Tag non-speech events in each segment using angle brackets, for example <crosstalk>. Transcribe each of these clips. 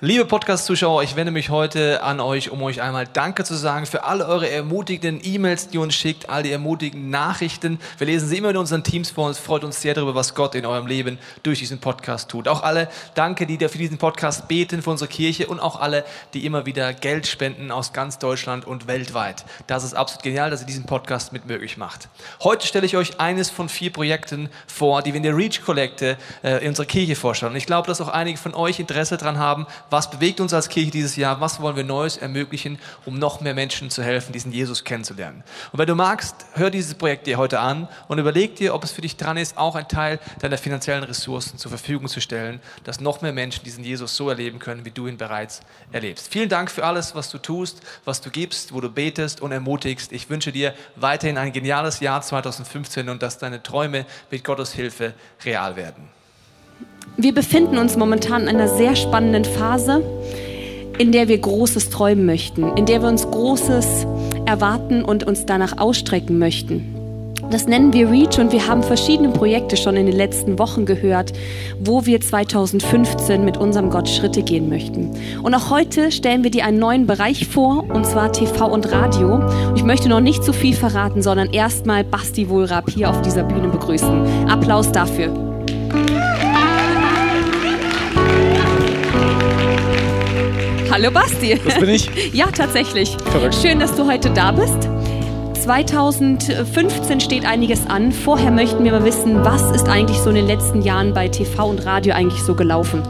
Liebe Podcast-Zuschauer, ich wende mich heute an euch, um euch einmal Danke zu sagen für alle eure ermutigenden E-Mails, die uns schickt, all die ermutigenden Nachrichten. Wir lesen sie immer in unseren Teams vor uns, freut uns sehr darüber, was Gott in eurem Leben durch diesen Podcast tut. Auch alle Danke, die für diesen Podcast beten, für unsere Kirche und auch alle, die immer wieder Geld spenden aus ganz Deutschland und weltweit. Das ist absolut genial, dass ihr diesen Podcast mit möglich macht. Heute stelle ich euch eines von vier Projekten vor, die wir in der Reach-Kollekte äh, in unserer Kirche vorstellen. Und ich glaube, dass auch einige von euch Interesse daran haben, was bewegt uns als Kirche dieses Jahr? Was wollen wir Neues ermöglichen, um noch mehr Menschen zu helfen, diesen Jesus kennenzulernen? Und wenn du magst, hör dieses Projekt dir heute an und überleg dir, ob es für dich dran ist, auch einen Teil deiner finanziellen Ressourcen zur Verfügung zu stellen, dass noch mehr Menschen diesen Jesus so erleben können, wie du ihn bereits erlebst. Vielen Dank für alles, was du tust, was du gibst, wo du betest und ermutigst. Ich wünsche dir weiterhin ein geniales Jahr 2015 und dass deine Träume mit Gottes Hilfe real werden. Wir befinden uns momentan in einer sehr spannenden Phase, in der wir Großes träumen möchten, in der wir uns Großes erwarten und uns danach ausstrecken möchten. Das nennen wir Reach und wir haben verschiedene Projekte schon in den letzten Wochen gehört, wo wir 2015 mit unserem Gott Schritte gehen möchten. Und auch heute stellen wir dir einen neuen Bereich vor, und zwar TV und Radio. Ich möchte noch nicht zu viel verraten, sondern erstmal Basti Wohlrab hier auf dieser Bühne begrüßen. Applaus dafür. Hallo Basti. Das bin ich. <laughs> Ja, tatsächlich. Verrückt. Schön, dass du heute da bist. 2015 steht einiges an. Vorher möchten wir mal wissen, was ist eigentlich so in den letzten Jahren bei TV und Radio eigentlich so gelaufen?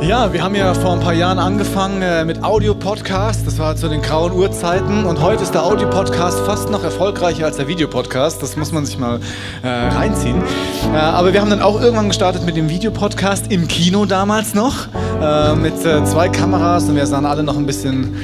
Ja, wir haben ja vor ein paar Jahren angefangen äh, mit Audio-Podcast. Das war zu den grauen Urzeiten. Und heute ist der Audio-Podcast fast noch erfolgreicher als der Videopodcast. Das muss man sich mal äh, reinziehen. Äh, aber wir haben dann auch irgendwann gestartet mit dem Videopodcast im Kino damals noch. Äh, mit äh, zwei Kameras und wir sahen alle noch ein bisschen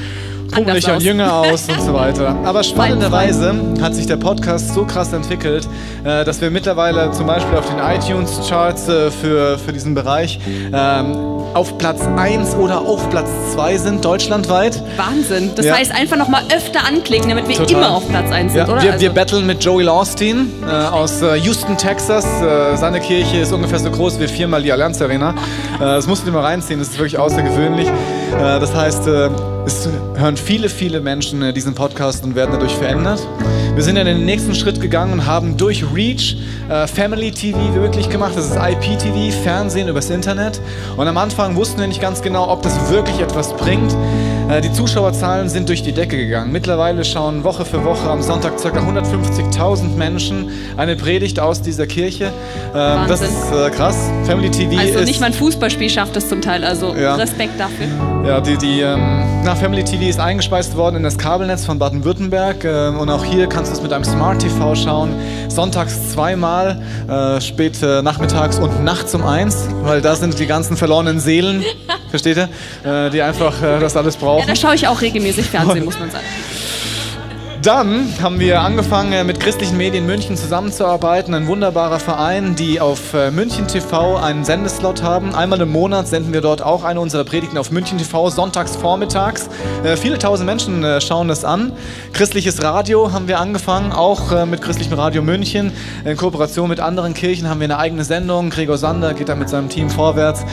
pummeliger und jünger aus und so weiter. Aber spannenderweise hat sich der Podcast so krass entwickelt, äh, dass wir mittlerweile zum Beispiel auf den iTunes-Charts äh, für, für diesen Bereich ähm, auf Platz 1 oder auf Platz 2 sind, deutschlandweit. Wahnsinn. Das Ja. heißt, einfach noch mal öfter anklicken, damit wir Total. immer auf Platz 1 sind, Ja, oder? wir, Also- wir battlen mit Joey Austin äh, aus äh, Houston, Texas. Äh, seine Kirche ist ungefähr so groß wie viermal die Allianz Arena. Äh, das musst du dir mal reinziehen, das ist wirklich außergewöhnlich. Das heißt, es hören viele, viele Menschen äh, diesen Podcast und werden dadurch verändert. Wir sind dann den nächsten Schritt gegangen und haben durch Reach äh, Family TV wirklich gemacht. Das ist IPTV, Fernsehen übers Internet. Und am Anfang wussten wir nicht ganz genau, ob das wirklich etwas bringt. Äh, die Zuschauerzahlen sind durch die Decke gegangen. Mittlerweile schauen Woche für Woche am Sonntag ca. 150.000 Menschen eine Predigt aus dieser Kirche. Ähm, das Wahnsinn. ist äh, krass. Family TV also nicht mal ein Fußballspiel schafft es zum Teil, also Ja. Respekt dafür. ja, die, die ähm, na, Family TV ist eingespeist worden in das Kabelnetz von Baden-Württemberg ähm, und auch hier kannst du es mit einem Smart TV schauen. Sonntags zweimal, äh, spät nachmittags und nachts um eins, weil da sind die ganzen verlorenen Seelen, <laughs> versteht ihr, die einfach das alles Ja, brauchen. da schaue ich auch regelmäßig Fernsehen, muss man sagen. Dann haben wir angefangen äh, mit Christlichen Medien München zusammenzuarbeiten. Ein wunderbarer Verein, die auf äh, München TV einen Sendeslot haben. Einmal im Monat senden wir dort auch eine unserer Predigten auf München TV, sonntags vormittags. Äh, Viele tausend Menschen äh, schauen das an. Christliches Radio haben wir angefangen, auch äh, mit Christlichem Radio München. In Kooperation mit anderen Kirchen haben wir eine eigene Sendung. Gregor Sander geht da mit seinem Team vorwärts.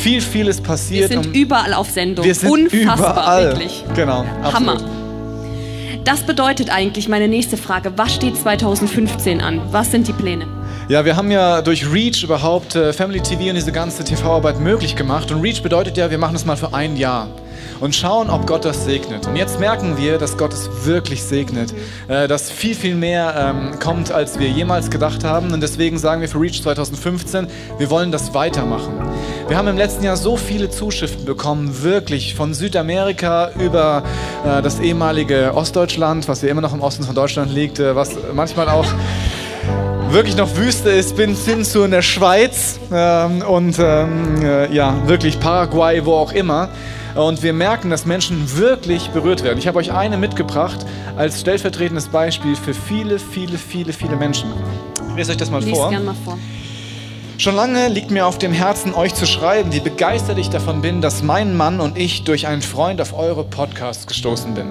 Viel, vieles Wir passiert. sind und überall auf Sendung. wir sind Unfassbar, überall. wirklich. Genau, Hammer. absolut. Das bedeutet eigentlich meine nächste Frage. Was steht 2015 an? Was sind die Pläne? Ja, wir haben ja durch Reach überhaupt äh, Family TV und diese ganze TV-Arbeit möglich gemacht. Und Reach bedeutet ja, wir machen es mal für ein Jahr und schauen, ob Gott das segnet. Und jetzt merken wir, dass Gott es wirklich segnet, äh, dass viel, viel mehr ähm, kommt, als wir jemals gedacht haben. Und deswegen sagen wir für Reach 2015, wir wollen das weitermachen. Wir haben im letzten Jahr so viele Zuschriften bekommen, wirklich von Südamerika über äh, das ehemalige Ostdeutschland, was ja immer noch im Osten von Deutschland liegt, äh, was manchmal auch wirklich noch Wüste ist, bis hin zu in der Schweiz ähm, und ähm, äh, ja, wirklich Paraguay, wo auch immer. Und wir merken, dass Menschen wirklich berührt werden. Ich habe euch eine mitgebracht als stellvertretendes Beispiel für viele, viele, viele, viele Menschen. Lese euch das mal Lies vor. gern mal vor. Schon lange liegt mir auf dem Herzen, euch zu schreiben, wie begeistert ich davon bin, dass mein Mann und ich durch einen Freund auf eure Podcasts gestoßen bin.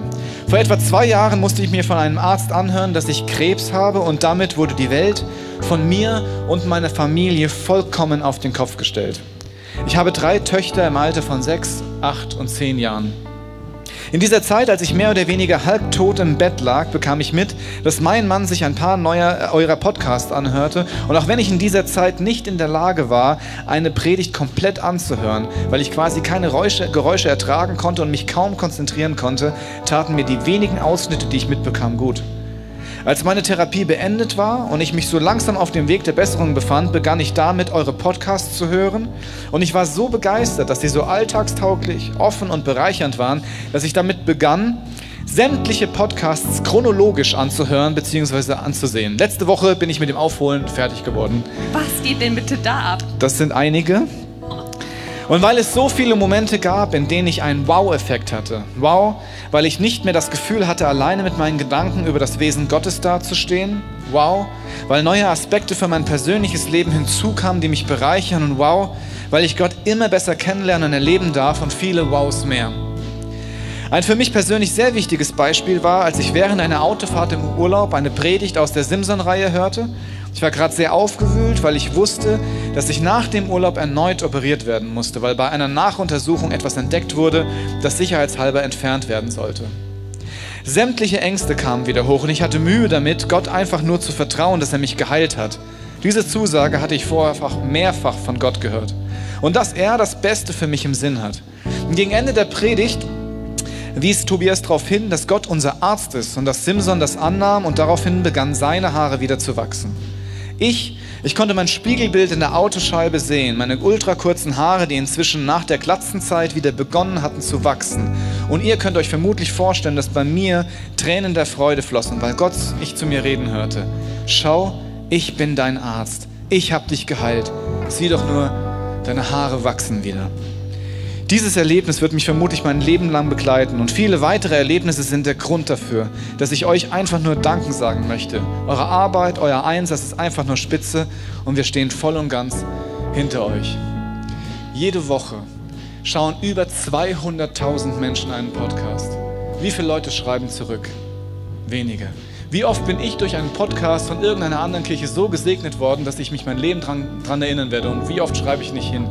Vor etwa zwei Jahren musste ich mir von einem Arzt anhören, dass ich Krebs habe und damit wurde die Welt von mir und meiner Familie vollkommen auf den Kopf gestellt. Ich habe drei Töchter im Alter von sechs, acht und zehn Jahren. In dieser Zeit, als ich mehr oder weniger halbtot im Bett lag, bekam ich mit, dass mein Mann sich ein paar neuer, eurer Podcasts anhörte. Und auch wenn ich in dieser Zeit nicht in der Lage war, eine Predigt komplett anzuhören, weil ich quasi keine Geräusche, Geräusche ertragen konnte und mich kaum konzentrieren konnte, taten mir die wenigen Ausschnitte, die ich mitbekam, gut. Als meine Therapie beendet war und ich mich so langsam auf dem Weg der Besserung befand, begann ich damit, eure Podcasts zu hören. Und ich war so begeistert, dass sie so alltagstauglich, offen und bereichernd waren, dass ich damit begann, sämtliche Podcasts chronologisch anzuhören bzw. anzusehen. Letzte Woche bin ich mit dem Aufholen fertig geworden. Was geht denn bitte da ab? Das sind einige. Und weil es so viele Momente gab, in denen ich einen Wow-Effekt hatte. Wow, weil ich nicht mehr das Gefühl hatte, alleine mit meinen Gedanken über das Wesen Gottes dazustehen. Wow, weil neue Aspekte für mein persönliches Leben hinzukamen, die mich bereichern. Und wow, weil ich Gott immer besser kennenlernen und erleben darf und viele Wows mehr. Ein für mich persönlich sehr wichtiges Beispiel war, als ich während einer Autofahrt im Urlaub eine Predigt aus der Simson-Reihe hörte ich war gerade sehr aufgewühlt, weil ich wusste, dass ich nach dem Urlaub erneut operiert werden musste, weil bei einer Nachuntersuchung etwas entdeckt wurde, das sicherheitshalber entfernt werden sollte. Sämtliche Ängste kamen wieder hoch und ich hatte Mühe damit, Gott einfach nur zu vertrauen, dass er mich geheilt hat. Diese Zusage hatte ich vorher mehrfach von Gott gehört. Und dass er das Beste für mich im Sinn hat. Gegen Ende der Predigt wies Tobias darauf hin, dass Gott unser Arzt ist und dass Simson das annahm und daraufhin begannen seine Haare wieder zu wachsen. Ich, ich konnte mein Spiegelbild in der Autoscheibe sehen, meine ultrakurzen Haare, die inzwischen nach der Glatzenzeit wieder begonnen hatten zu wachsen. Und ihr könnt euch vermutlich vorstellen, dass bei mir Tränen der Freude flossen, weil Gott ich zu mir reden hörte. Schau, ich bin dein Arzt. Ich hab dich geheilt. Sieh doch nur, deine Haare wachsen wieder. Dieses Erlebnis wird mich vermutlich mein Leben lang begleiten und viele weitere Erlebnisse sind der Grund dafür, dass ich euch einfach nur Danken sagen möchte. Eure Arbeit, euer Einsatz ist einfach nur spitze und wir stehen voll und ganz hinter euch. Jede Woche schauen über 200.000 Menschen einen Podcast. Wie viele Leute schreiben zurück? Wenige. Wie oft bin ich durch einen Podcast von irgendeiner anderen Kirche so gesegnet worden, dass ich mich mein Leben dran, dran erinnern werde? Und wie oft schreibe ich nicht hin?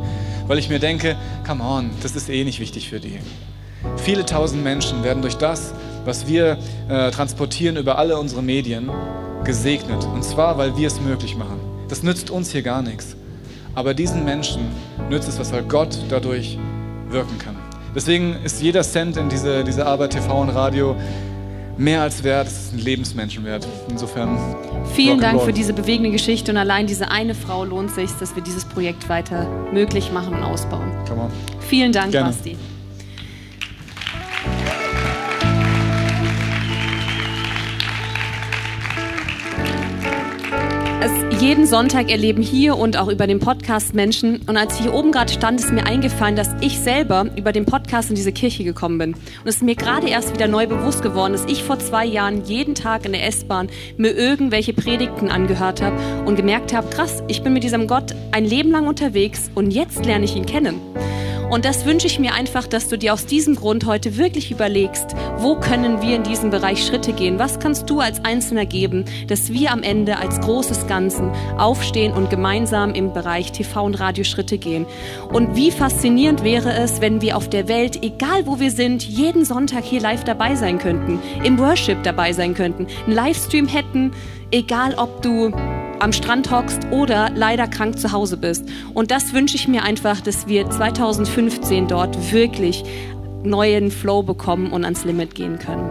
weil ich mir denke, come on, das ist eh nicht wichtig für die. Viele tausend Menschen werden durch das, was wir äh, transportieren über alle unsere Medien, gesegnet. Und zwar, weil wir es möglich machen. Das nützt uns hier gar nichts. Aber diesen Menschen nützt es was, weil Gott dadurch wirken kann. Deswegen ist jeder Cent in diese, diese Arbeit TV und Radio mehr als wert, es ist ein Lebensmenschen wert. Insofern. Vielen Dank für diese bewegende Geschichte und allein diese eine Frau lohnt sich, dass wir dieses Projekt weiter möglich machen und ausbauen. Vielen Dank, Gerne. Basti. Jeden Sonntag erleben hier und auch über den Podcast Menschen. Und als ich hier oben gerade stand, ist mir eingefallen, dass ich selber über den Podcast in diese Kirche gekommen bin. Und es ist mir gerade erst wieder neu bewusst geworden, dass ich vor zwei Jahren jeden Tag in der S-Bahn mir irgendwelche Predigten angehört habe und gemerkt habe, krass, ich bin mit diesem Gott ein Leben lang unterwegs und jetzt lerne ich ihn kennen. Und das wünsche ich mir einfach, dass du dir aus diesem Grund heute wirklich überlegst, wo können wir in diesem Bereich Schritte gehen? Was kannst du als Einzelner geben, dass wir am Ende als großes Ganzen aufstehen und gemeinsam im Bereich TV und Radio Schritte gehen? Und wie faszinierend wäre es, wenn wir auf der Welt, egal wo wir sind, jeden Sonntag hier live dabei sein könnten, im Worship dabei sein könnten, einen Livestream hätten, egal ob du am Strand hockst oder leider krank zu Hause bist. Und das wünsche ich mir einfach, dass wir 2015 dort wirklich neuen Flow bekommen und ans Limit gehen können.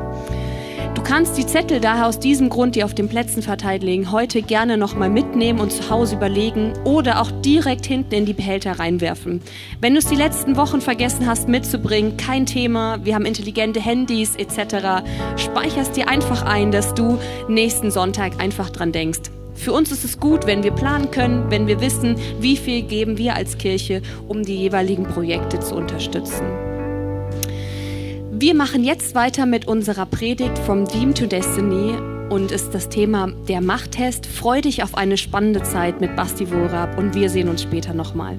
Du kannst die Zettel daher aus diesem Grund, die auf den Plätzen verteilt liegen, heute gerne nochmal mitnehmen und zu Hause überlegen oder auch direkt hinten in die Behälter reinwerfen. Wenn du es die letzten Wochen vergessen hast mitzubringen, kein Thema, wir haben intelligente Handys etc. Speicherst dir einfach ein, dass du nächsten Sonntag einfach dran denkst. Für uns ist es gut, wenn wir planen können, wenn wir wissen, wie viel geben wir als Kirche, um die jeweiligen Projekte zu unterstützen. Wir machen jetzt weiter mit unserer Predigt From Dream to Destiny und ist das Thema der Machttest. Freu dich auf eine spannende Zeit mit Basti Wohlrab und wir sehen uns später nochmal.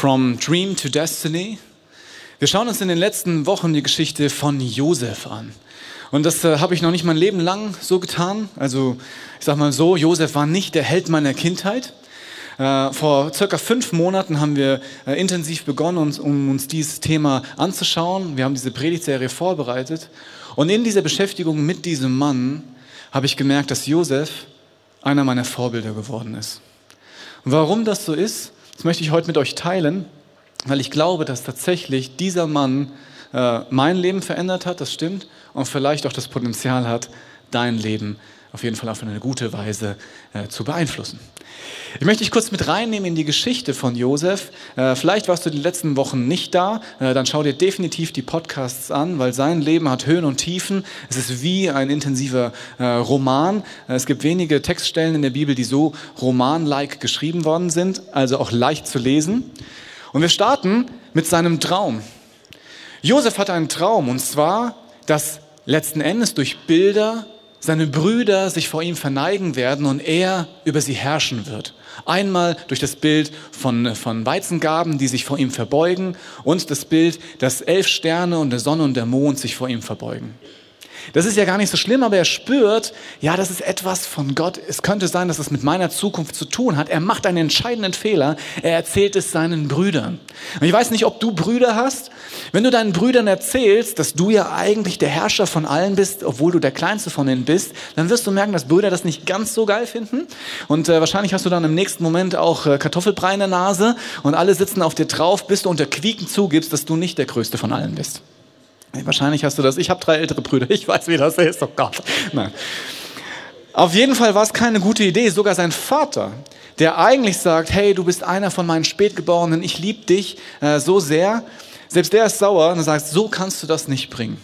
From Dream to Destiny. Wir schauen uns in den letzten Wochen die Geschichte von Josef an. Und das äh, habe ich noch nicht mein Leben lang so getan. Also ich sage mal so, Josef war nicht der Held meiner Kindheit. Äh, vor circa fünf Monaten haben wir äh, intensiv begonnen, uns, um uns dieses Thema anzuschauen. Wir haben diese Predigtserie vorbereitet. Und in dieser Beschäftigung mit diesem Mann habe ich gemerkt, dass Josef einer meiner Vorbilder geworden ist. Warum das so ist, das möchte ich heute mit euch teilen, weil ich glaube, dass tatsächlich dieser Mann äh, mein Leben verändert hat, das stimmt, und vielleicht auch das Potenzial hat, dein Leben auf jeden Fall auf eine gute Weise äh, zu beeinflussen. Ich möchte dich kurz mit reinnehmen in die Geschichte von Josef. Äh, vielleicht warst du die letzten Wochen nicht da, äh, dann schau dir definitiv die Podcasts an, weil sein Leben hat Höhen und Tiefen. Es ist wie ein intensiver äh, Roman. Äh, es gibt wenige Textstellen in der Bibel, die so roman-like geschrieben worden sind, also auch leicht zu lesen. Und wir starten mit seinem Traum. Josef hatte einen Traum und zwar, dass letzten Endes durch Bilder seine Brüder sich vor ihm verneigen werden und er über sie herrschen wird. Einmal durch das Bild von, von Weizengaben, die sich vor ihm verbeugen und das Bild, dass elf Sterne und der Sonne und der Mond sich vor ihm verbeugen. Das ist ja gar nicht so schlimm, aber er spürt, ja, das ist etwas von Gott. Es könnte sein, dass es mit meiner Zukunft zu tun hat. Er macht einen entscheidenden Fehler. Er erzählt es seinen Brüdern. Und ich weiß nicht, ob du Brüder hast. Wenn du deinen Brüdern erzählst, dass du ja eigentlich der Herrscher von allen bist, obwohl du der Kleinste von ihnen bist, dann wirst du merken, dass Brüder das nicht ganz so geil finden. Und äh, wahrscheinlich hast du dann im nächsten Moment auch äh, Kartoffelbrei in der Nase und alle sitzen auf dir drauf, bis du unter Quieken zugibst, dass du nicht der Größte von allen bist. Wahrscheinlich hast du das. Ich habe drei ältere Brüder. Ich weiß, wie das ist. Oh Gott. Nein. Auf jeden Fall war es keine gute Idee. Sogar sein Vater, der eigentlich sagt, hey, du bist einer von meinen Spätgeborenen, ich liebe dich äh, so sehr. Selbst der ist sauer und sagt, so kannst du das nicht bringen.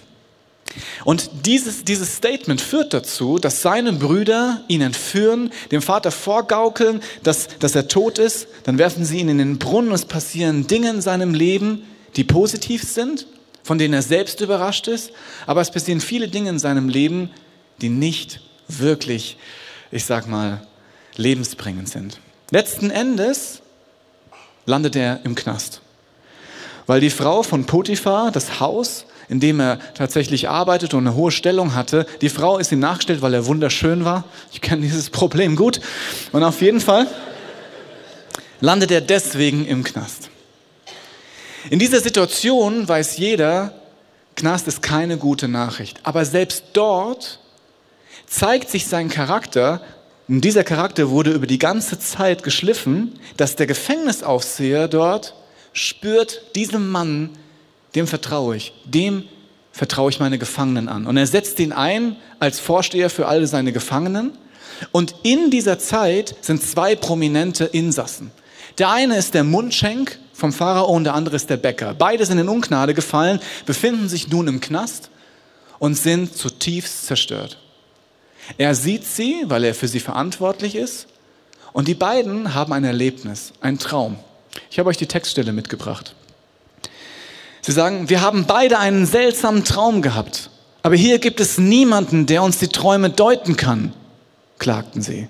Und dieses, dieses Statement führt dazu, dass seine Brüder ihn entführen, dem Vater vorgaukeln, dass, dass er tot ist. Dann werfen sie ihn in den Brunnen. Es passieren Dinge in seinem Leben, die positiv sind von denen er selbst überrascht ist, aber es passieren viele Dinge in seinem Leben, die nicht wirklich, ich sag mal, lebensbringend sind. Letzten Endes landet er im Knast, weil die Frau von Potiphar, das Haus, in dem er tatsächlich arbeitet und eine hohe Stellung hatte, die Frau ist ihm nachgestellt, weil er wunderschön war. Ich kenne dieses Problem gut. Und auf jeden Fall landet er deswegen im Knast. In dieser Situation weiß jeder, Knast ist keine gute Nachricht. Aber selbst dort zeigt sich sein Charakter, und dieser Charakter wurde über die ganze Zeit geschliffen, dass der Gefängnisaufseher dort spürt, diesem Mann, dem vertraue ich, dem vertraue ich meine Gefangenen an. Und er setzt ihn ein als Vorsteher für alle seine Gefangenen. Und in dieser Zeit sind zwei prominente Insassen. Der eine ist der Mundschenk vom Pharao und der andere ist der Bäcker. Beide sind in Ungnade gefallen, befinden sich nun im Knast und sind zutiefst zerstört. Er sieht sie, weil er für sie verantwortlich ist. Und die beiden haben ein Erlebnis, einen Traum. Ich habe euch die Textstelle mitgebracht. Sie sagen, wir haben beide einen seltsamen Traum gehabt, aber hier gibt es niemanden, der uns die Träume deuten kann, klagten sie.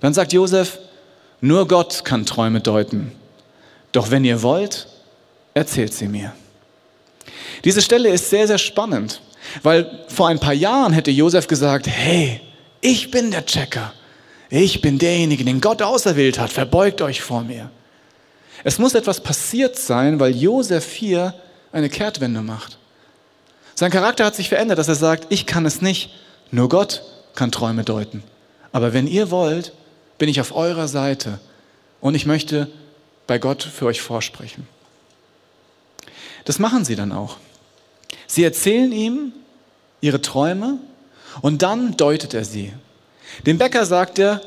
Dann sagt Josef, nur Gott kann Träume deuten. Doch wenn ihr wollt, erzählt sie mir. Diese Stelle ist sehr, sehr spannend, weil vor ein paar Jahren hätte Josef gesagt, hey, ich bin der Checker. Ich bin derjenige, den Gott auserwählt hat. Verbeugt euch vor mir. Es muss etwas passiert sein, weil Josef hier eine Kehrtwende macht. Sein Charakter hat sich verändert, dass er sagt, ich kann es nicht, nur Gott kann Träume deuten. Aber wenn ihr wollt, bin ich auf eurer Seite und ich möchte bei Gott für euch vorsprechen. Das machen sie dann auch. Sie erzählen ihm ihre Träume und dann deutet er sie. Dem Bäcker sagt er,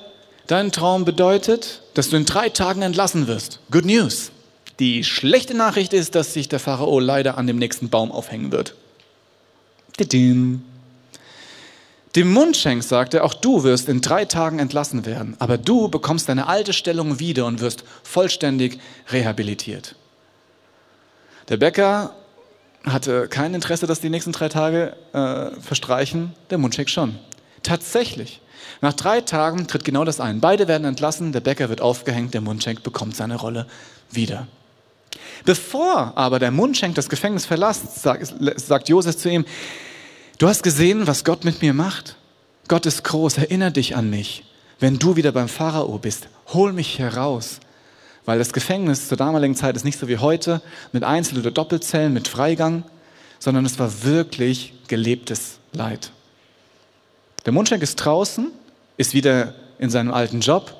dein Traum bedeutet, dass du in drei Tagen entlassen wirst. Good news. Die schlechte Nachricht ist, dass sich der Pharao leider an dem nächsten Baum aufhängen wird. Dem Mundschenk sagt er, auch du wirst in drei Tagen entlassen werden, aber du bekommst deine alte Stellung wieder und wirst vollständig rehabilitiert. Der Bäcker hatte kein Interesse, dass die nächsten drei Tage äh, verstreichen, der Mundschenk schon. Tatsächlich. Nach drei Tagen tritt genau das ein. Beide werden entlassen, der Bäcker wird aufgehängt, der Mundschenk bekommt seine Rolle wieder. Bevor aber der Mundschenk das Gefängnis verlässt, sagt, sagt Josef zu ihm, du hast gesehen, was Gott mit mir macht? Gott ist groß, erinnere dich an mich. Wenn du wieder beim Pharao bist, hol mich heraus. Weil das Gefängnis zur damaligen Zeit ist nicht so wie heute mit Einzel- oder Doppelzellen, mit Freigang, sondern es war wirklich gelebtes Leid. Der Mundschenk ist draußen, ist wieder in seinem alten Job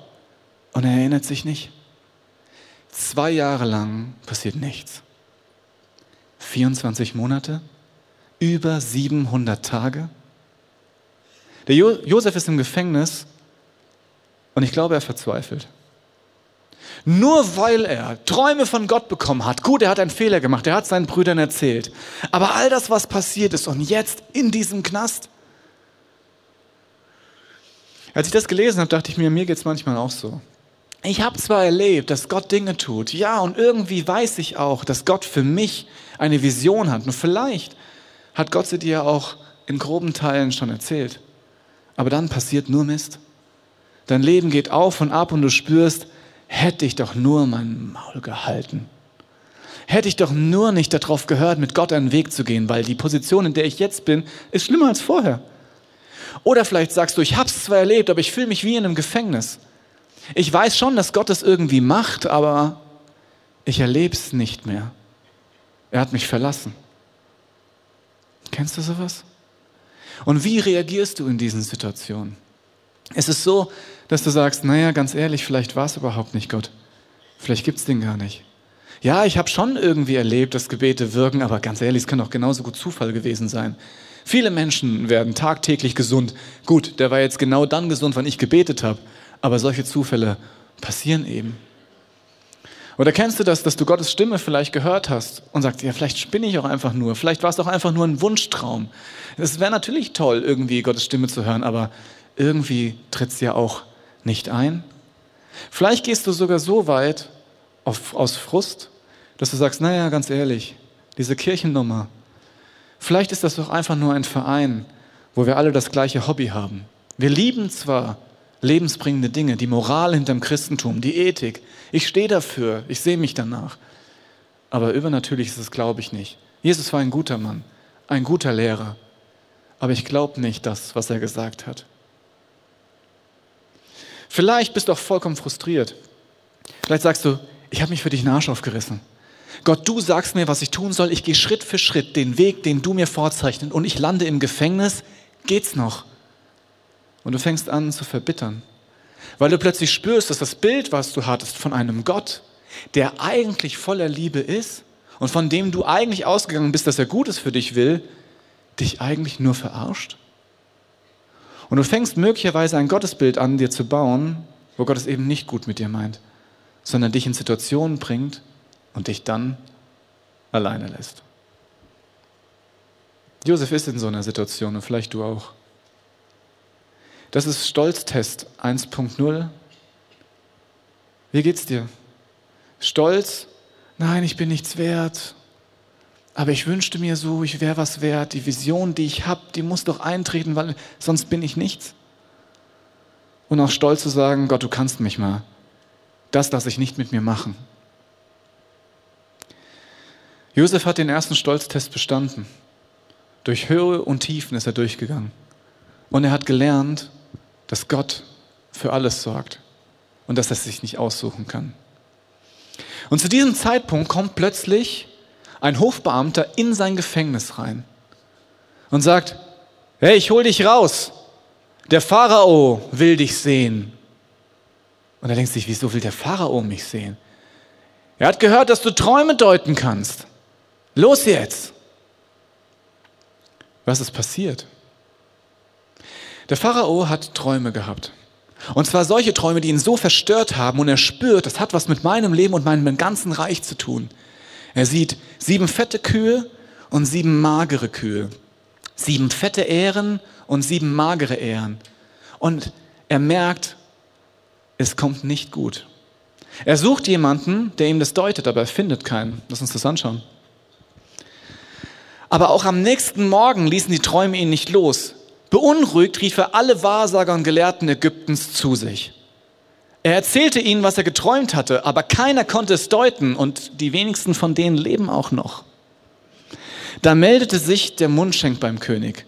und er erinnert sich nicht. Zwei Jahre lang passiert nichts. 24 Monate, über 700 Tage. Der jo Josef ist im Gefängnis und ich glaube, er verzweifelt. Nur weil er Träume von Gott bekommen hat. Gut, er hat einen Fehler gemacht, er hat seinen Brüdern erzählt. Aber all das, was passiert ist und jetzt in diesem Knast. Als ich das gelesen habe, dachte ich mir, mir geht es manchmal auch so. Ich habe zwar erlebt, dass Gott Dinge tut, ja, und irgendwie weiß ich auch, dass Gott für mich eine Vision hat. Nur vielleicht hat Gott sie dir auch in groben Teilen schon erzählt. Aber dann passiert nur Mist. Dein Leben geht auf und ab und du spürst, hätte ich doch nur mein Maul gehalten. Hätte ich doch nur nicht darauf gehört, mit Gott einen Weg zu gehen, weil die Position, in der ich jetzt bin, ist schlimmer als vorher. Oder vielleicht sagst du, ich habe es zwar erlebt, aber ich fühle mich wie in einem Gefängnis. Ich weiß schon, dass Gott es irgendwie macht, aber ich erlebe es nicht mehr. Er hat mich verlassen. Kennst du sowas? Und wie reagierst du in diesen Situationen? Es ist so, dass du sagst, naja, ganz ehrlich, vielleicht war es überhaupt nicht Gott. Vielleicht gibt es den gar nicht. Ja, ich habe schon irgendwie erlebt, dass Gebete wirken, aber ganz ehrlich, es kann auch genauso gut Zufall gewesen sein. Viele Menschen werden tagtäglich gesund. Gut, der war jetzt genau dann gesund, wann ich gebetet habe. Aber solche Zufälle passieren eben. Oder kennst du das, dass du Gottes Stimme vielleicht gehört hast und sagst, ja, vielleicht spinne ich auch einfach nur, vielleicht war es doch einfach nur ein Wunschtraum. Es wäre natürlich toll, irgendwie Gottes Stimme zu hören, aber irgendwie tritt es ja auch nicht ein. Vielleicht gehst du sogar so weit auf, aus Frust, dass du sagst, naja, ganz ehrlich, diese Kirchennummer, vielleicht ist das doch einfach nur ein Verein, wo wir alle das gleiche Hobby haben. Wir lieben zwar lebensbringende Dinge, die Moral hinterm Christentum, die Ethik. Ich stehe dafür, ich sehe mich danach. Aber übernatürlich ist es, glaube ich, nicht. Jesus war ein guter Mann, ein guter Lehrer. Aber ich glaube nicht das, was er gesagt hat. Vielleicht bist du auch vollkommen frustriert. Vielleicht sagst du, ich habe mich für dich einen Arsch aufgerissen. Gott, du sagst mir, was ich tun soll. Ich gehe Schritt für Schritt den Weg, den du mir vorzeichnest und ich lande im Gefängnis. Geht's noch? Und du fängst an zu verbittern, weil du plötzlich spürst, dass das Bild, was du hattest von einem Gott, der eigentlich voller Liebe ist und von dem du eigentlich ausgegangen bist, dass er Gutes für dich will, dich eigentlich nur verarscht. Und du fängst möglicherweise ein Gottesbild an, dir zu bauen, wo Gott es eben nicht gut mit dir meint, sondern dich in Situationen bringt und dich dann alleine lässt. Josef ist in so einer Situation und vielleicht du auch. Das ist Stolztest 1.0. Wie geht's dir? Stolz? Nein, ich bin nichts wert. Aber ich wünschte mir so, ich wäre was wert. Die Vision, die ich habe, die muss doch eintreten, weil sonst bin ich nichts. Und auch stolz zu sagen, Gott, du kannst mich mal. Das lasse ich nicht mit mir machen. Josef hat den ersten Stolztest bestanden. Durch Höhe und Tiefen ist er durchgegangen. Und er hat gelernt, dass Gott für alles sorgt und dass er sich nicht aussuchen kann. Und zu diesem Zeitpunkt kommt plötzlich ein Hofbeamter in sein Gefängnis rein und sagt, hey, ich hol dich raus. Der Pharao will dich sehen. Und er denkt sich, wieso will der Pharao mich sehen? Er hat gehört, dass du Träume deuten kannst. Los jetzt. Was ist passiert? Der Pharao hat Träume gehabt. Und zwar solche Träume, die ihn so verstört haben und er spürt, das hat was mit meinem Leben und meinem ganzen Reich zu tun. Er sieht sieben fette Kühe und sieben magere Kühe. Sieben fette Ähren und sieben magere Ähren. Und er merkt, es kommt nicht gut. Er sucht jemanden, der ihm das deutet, aber er findet keinen. Lass uns das anschauen. Aber auch am nächsten Morgen ließen die Träume ihn nicht los. Beunruhigt rief er alle Wahrsager und Gelehrten Ägyptens zu sich. Er erzählte ihnen, was er geträumt hatte, aber keiner konnte es deuten und die wenigsten von denen leben auch noch. Da meldete sich der Mundschenk beim König.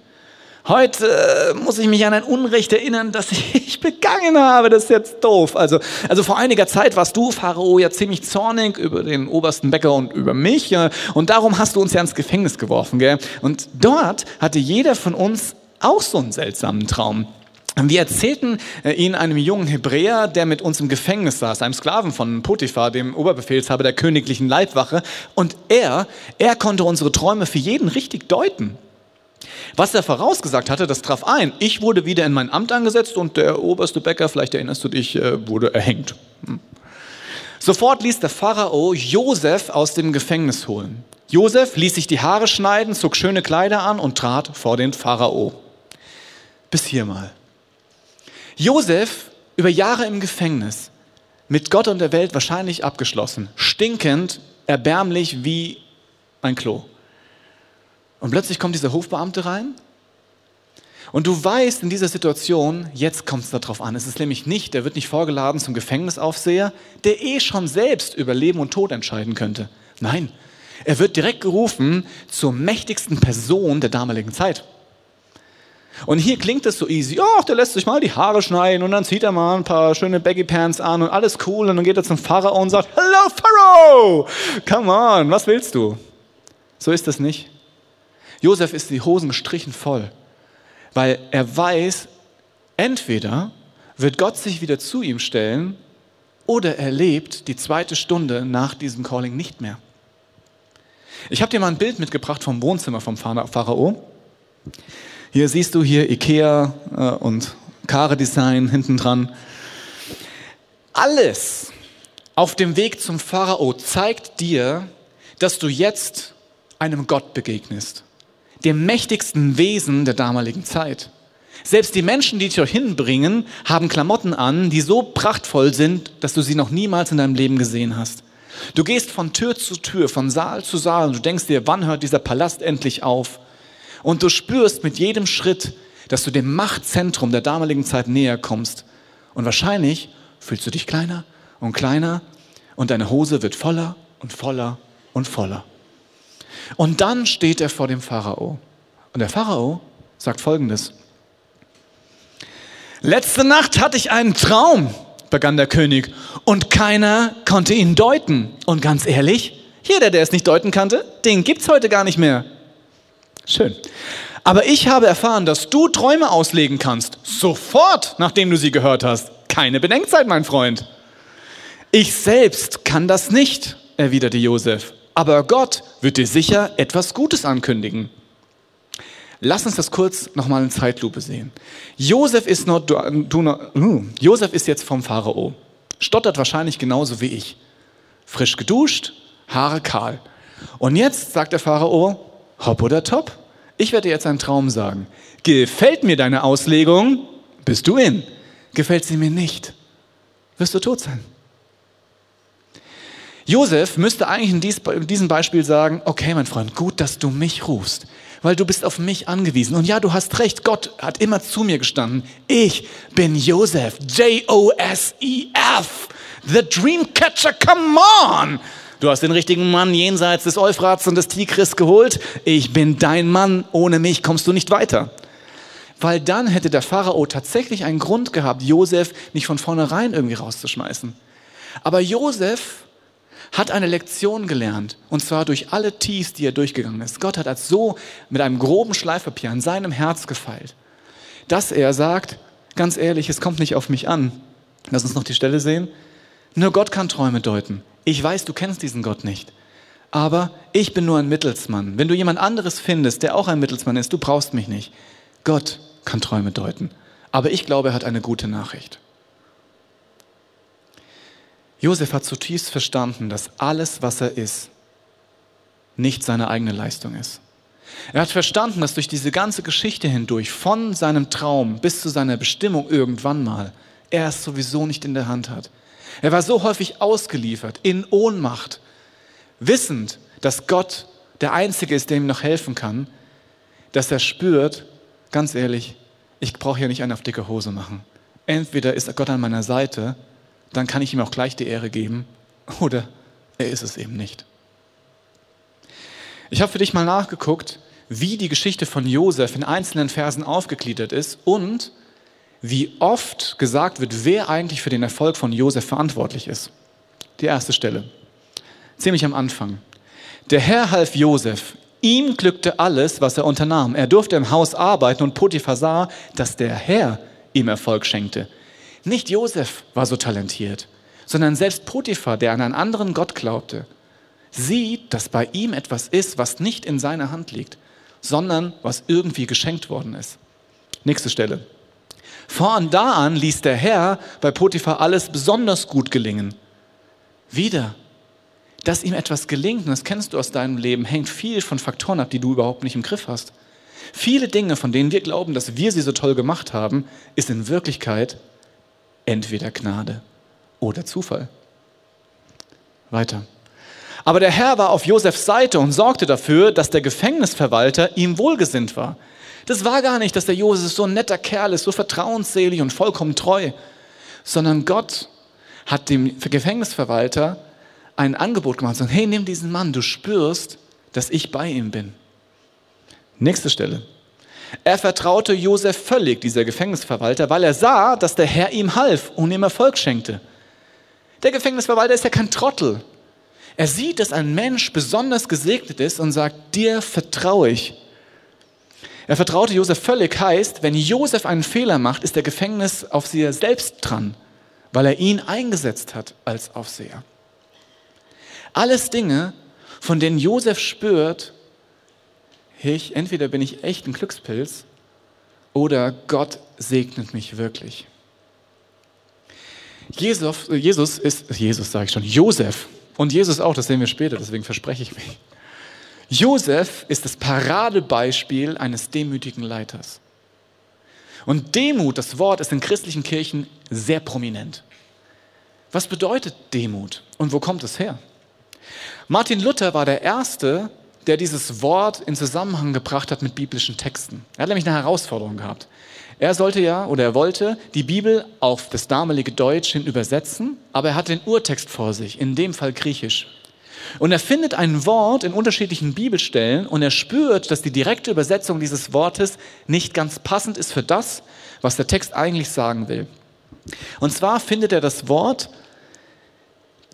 Heute äh, muss ich mich an ein Unrecht erinnern, das <laughs> ich begangen habe. Das ist jetzt doof. Also, also vor einiger Zeit warst du, Pharao, ja ziemlich zornig über den obersten Bäcker und über mich. Äh, und darum hast du uns ja ins Gefängnis geworfen. Gell? Und dort hatte jeder von uns auch so einen seltsamen Traum. Wir erzählten äh, ihn einem jungen Hebräer, der mit uns im Gefängnis saß, einem Sklaven von Potiphar, dem Oberbefehlshaber der königlichen Leibwache. Und er, er konnte unsere Träume für jeden richtig deuten. Was er vorausgesagt hatte, das traf ein. Ich wurde wieder in mein Amt angesetzt und der oberste Bäcker, vielleicht erinnerst du dich, äh, wurde erhängt. Hm. Sofort ließ der Pharao Josef aus dem Gefängnis holen. Josef ließ sich die Haare schneiden, zog schöne Kleider an und trat vor den Pharao. Bis hier mal. Josef über Jahre im Gefängnis, mit Gott und der Welt wahrscheinlich abgeschlossen, stinkend, erbärmlich wie ein Klo. Und plötzlich kommt dieser Hofbeamte rein und du weißt in dieser Situation, jetzt kommt es darauf an. Es ist nämlich nicht, der wird nicht vorgeladen zum Gefängnisaufseher, der eh schon selbst über Leben und Tod entscheiden könnte. Nein, er wird direkt gerufen zur mächtigsten Person der damaligen Zeit. Und hier klingt es so easy. Ja, der lässt sich mal die Haare schneiden und dann zieht er mal ein paar schöne Baggy Pants an und alles cool. Und dann geht er zum Pharao und sagt, Hello Pharao! Come on, was willst du? So ist das nicht. Josef ist die Hosen gestrichen voll, weil er weiß, entweder wird Gott sich wieder zu ihm stellen oder er lebt die zweite Stunde nach diesem Calling nicht mehr. Ich habe dir mal ein Bild mitgebracht vom Wohnzimmer vom Pharao. Hier siehst du hier Ikea äh, und Kare Design hinten dran. Alles auf dem Weg zum Pharao zeigt dir, dass du jetzt einem Gott begegnest, dem mächtigsten Wesen der damaligen Zeit. Selbst die Menschen, die dich dorthin bringen, haben Klamotten an, die so prachtvoll sind, dass du sie noch niemals in deinem Leben gesehen hast. Du gehst von Tür zu Tür, von Saal zu Saal und du denkst dir, wann hört dieser Palast endlich auf? Und du spürst mit jedem Schritt, dass du dem Machtzentrum der damaligen Zeit näher kommst. Und wahrscheinlich fühlst du dich kleiner und kleiner und deine Hose wird voller und voller und voller. Und dann steht er vor dem Pharao. Und der Pharao sagt folgendes. Letzte Nacht hatte ich einen Traum, begann der König, und keiner konnte ihn deuten. Und ganz ehrlich, jeder, der es nicht deuten konnte, den gibt's heute gar nicht mehr. Schön. Aber ich habe erfahren, dass du Träume auslegen kannst. Sofort, nachdem du sie gehört hast. Keine Bedenkzeit, mein Freund. Ich selbst kann das nicht, erwiderte Josef. Aber Gott wird dir sicher etwas Gutes ankündigen. Lass uns das kurz nochmal in Zeitlupe sehen. Josef ist, not, du, uh, Josef ist jetzt vom Pharao. Stottert wahrscheinlich genauso wie ich. Frisch geduscht, Haare kahl. Und jetzt sagt der Pharao, Hopp oder top? Ich werde dir jetzt einen Traum sagen. Gefällt mir deine Auslegung? Bist du in. Gefällt sie mir nicht? Wirst du tot sein. Josef müsste eigentlich in diesem Beispiel sagen, okay, mein Freund, gut, dass du mich rufst, weil du bist auf mich angewiesen. Und ja, du hast recht, Gott hat immer zu mir gestanden. Ich bin Josef, J-O-S-E-F, the Dreamcatcher, come on! Du hast den richtigen Mann jenseits des Euphrats und des Tigris geholt. Ich bin dein Mann. Ohne mich kommst du nicht weiter. Weil dann hätte der Pharao tatsächlich einen Grund gehabt, Josef nicht von vornherein irgendwie rauszuschmeißen. Aber Josef hat eine Lektion gelernt, und zwar durch alle Tiefs, die er durchgegangen ist. Gott hat als so mit einem groben Schleifpapier an seinem Herz gefeilt, dass er sagt, ganz ehrlich, es kommt nicht auf mich an. Lass uns noch die Stelle sehen. Nur Gott kann Träume deuten. Ich weiß, du kennst diesen Gott nicht. Aber ich bin nur ein Mittelsmann. Wenn du jemand anderes findest, der auch ein Mittelsmann ist, du brauchst mich nicht. Gott kann Träume deuten. Aber ich glaube, er hat eine gute Nachricht. Josef hat zutiefst verstanden, dass alles, was er ist, nicht seine eigene Leistung ist. Er hat verstanden, dass durch diese ganze Geschichte hindurch, von seinem Traum bis zu seiner Bestimmung irgendwann mal, er es sowieso nicht in der Hand hat. Er war so häufig ausgeliefert, in Ohnmacht, wissend, dass Gott der Einzige ist, der ihm noch helfen kann, dass er spürt, ganz ehrlich, ich brauche hier nicht einen auf dicke Hose machen. Entweder ist Gott an meiner Seite, dann kann ich ihm auch gleich die Ehre geben, oder er ist es eben nicht. Ich habe für dich mal nachgeguckt, wie die Geschichte von Josef in einzelnen Versen aufgegliedert ist und wie oft gesagt wird, wer eigentlich für den Erfolg von Josef verantwortlich ist. Die erste Stelle, ziemlich am Anfang. Der Herr half Josef, ihm glückte alles, was er unternahm. Er durfte im Haus arbeiten und Potiphar sah, dass der Herr ihm Erfolg schenkte. Nicht Josef war so talentiert, sondern selbst Potiphar, der an einen anderen Gott glaubte, sieht, dass bei ihm etwas ist, was nicht in seiner Hand liegt, sondern was irgendwie geschenkt worden ist. Nächste Stelle. Von da an ließ der Herr bei Potiphar alles besonders gut gelingen. Wieder, dass ihm etwas gelingt, und das kennst du aus deinem Leben, hängt viel von Faktoren ab, die du überhaupt nicht im Griff hast. Viele Dinge, von denen wir glauben, dass wir sie so toll gemacht haben, ist in Wirklichkeit entweder Gnade oder Zufall. Weiter. Aber der Herr war auf Josefs Seite und sorgte dafür, dass der Gefängnisverwalter ihm wohlgesinnt war. Das war gar nicht, dass der Josef so ein netter Kerl ist, so vertrauensselig und vollkommen treu, sondern Gott hat dem Gefängnisverwalter ein Angebot gemacht sagt, hey, nimm diesen Mann, du spürst, dass ich bei ihm bin. Nächste Stelle. Er vertraute Josef völlig, dieser Gefängnisverwalter, weil er sah, dass der Herr ihm half und ihm Erfolg schenkte. Der Gefängnisverwalter ist ja kein Trottel. Er sieht, dass ein Mensch besonders gesegnet ist und sagt, dir vertraue ich. Er vertraute Josef völlig, heißt, wenn Josef einen Fehler macht, ist der Gefängnis auf sie selbst dran, weil er ihn eingesetzt hat als Aufseher. Alles Dinge, von denen Josef spürt, ich, entweder bin ich echt ein Glückspilz oder Gott segnet mich wirklich. Jesus, Jesus ist, Jesus sage ich schon, Josef und Jesus auch, das sehen wir später, deswegen verspreche ich mich. Josef ist das Paradebeispiel eines demütigen Leiters. Und Demut, das Wort, ist in christlichen Kirchen sehr prominent. Was bedeutet Demut und wo kommt es her? Martin Luther war der Erste, der dieses Wort in Zusammenhang gebracht hat mit biblischen Texten. Er hat nämlich eine Herausforderung gehabt. Er sollte ja oder er wollte die Bibel auf das damalige Deutsch hin übersetzen, aber er hat den Urtext vor sich, in dem Fall Griechisch. Und er findet ein Wort in unterschiedlichen Bibelstellen und er spürt, dass die direkte Übersetzung dieses Wortes nicht ganz passend ist für das, was der Text eigentlich sagen will. Und zwar findet er das Wort